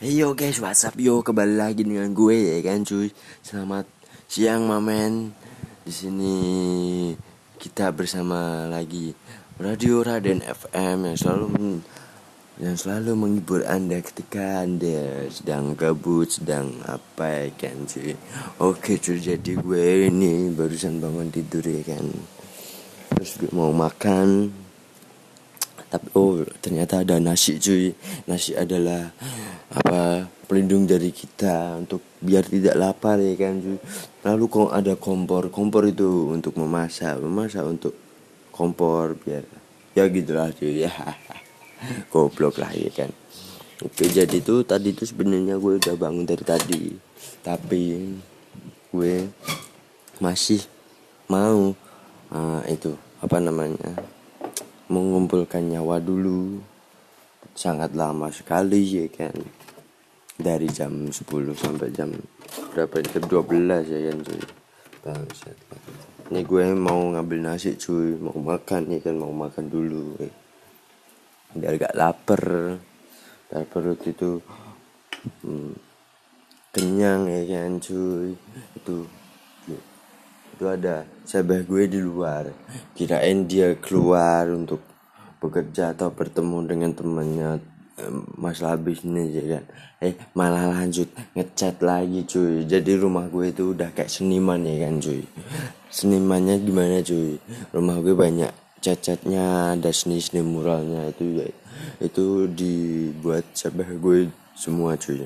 Hey yo guys, what's up yo? Kembali lagi dengan gue ya kan cuy. Selamat siang mamen. Di sini kita bersama lagi Radio Raden FM yang selalu yang selalu menghibur Anda ketika Anda sedang gabut, sedang apa ya kan cuy. Oke cuy, jadi gue ini barusan bangun tidur ya kan. Terus gue mau makan tapi oh ternyata ada nasi cuy. Nasi adalah apa pelindung dari kita untuk biar tidak lapar ya kan cuy? Lalu kok ada kompor? Kompor itu untuk memasak memasak untuk kompor biar ya gitulah cuy ya. Goblok lah ya kan. Oke jadi itu tadi itu sebenarnya gue udah bangun dari tadi. Tapi gue masih mau uh, itu apa namanya mengumpulkan nyawa dulu. Sangat lama sekali ya kan? Dari jam 10 sampai jam berapa? Jam 12 ya kan cuy? Bangsat. ini gue mau ngambil nasi cuy. Mau makan ya kan? Mau makan dulu ya. biar gak lapar. Biar perut itu hmm, kenyang ya kan cuy? Itu itu ada sahabat gue di luar. Kirain dia keluar untuk bekerja atau bertemu dengan temannya masalah bisnis ya kan? Eh malah lanjut ngechat lagi cuy. Jadi rumah gue itu udah kayak seniman ya kan cuy? Senimannya gimana cuy? Rumah gue banyak cat-catnya ada seni-seni muralnya itu ya itu dibuat sahabat gue semua cuy.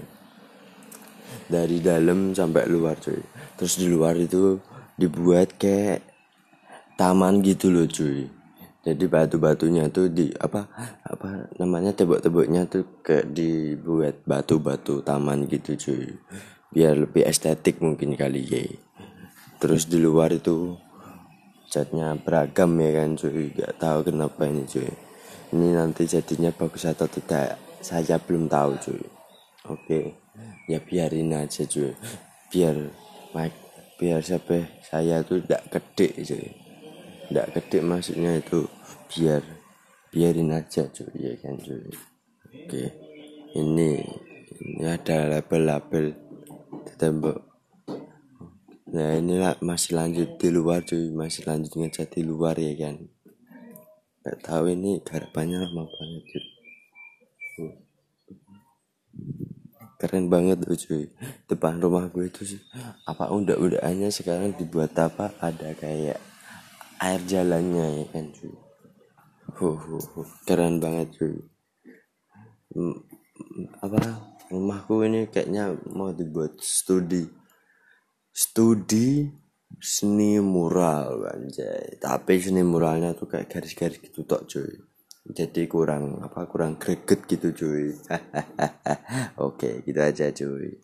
Dari dalam sampai luar cuy. Terus di luar itu dibuat kayak taman gitu loh cuy. Jadi batu-batunya tuh di apa apa namanya tebok-teboknya tuh kayak dibuat batu-batu taman gitu cuy. Biar lebih estetik mungkin kali ya terus di luar itu catnya beragam ya kan cuy. Gak tahu kenapa ini cuy. Ini nanti jadinya bagus atau tidak saya belum tahu cuy. Oke ya biarin aja cuy. Biar Mike biar sampai saya tuh tidak gede cuy tidak gede maksudnya itu biar biarin aja cuy ya kan cuy oke. Ini ini ada label-label tembok nah inilah masih lanjut di luar cuy masih lanjut ngecat di luar ya kan? Gak tahu ini garapannya lama banget cuy keren banget tuh cuy. Depan rumah gue itu sih apa undak-undakannya sekarang dibuat apa? Ada kayak air jalannya ya kan cuy? Huh, huh, huh. keren banget cuy. Apa? Rumahku ini kayaknya mau dibuat studi. Studi seni mural anjay. Tapi seni muralnya tuh kayak garis-garis gitu tok cuy jadi kurang apa kurang greget gitu cuy. Oke gitu aja cuy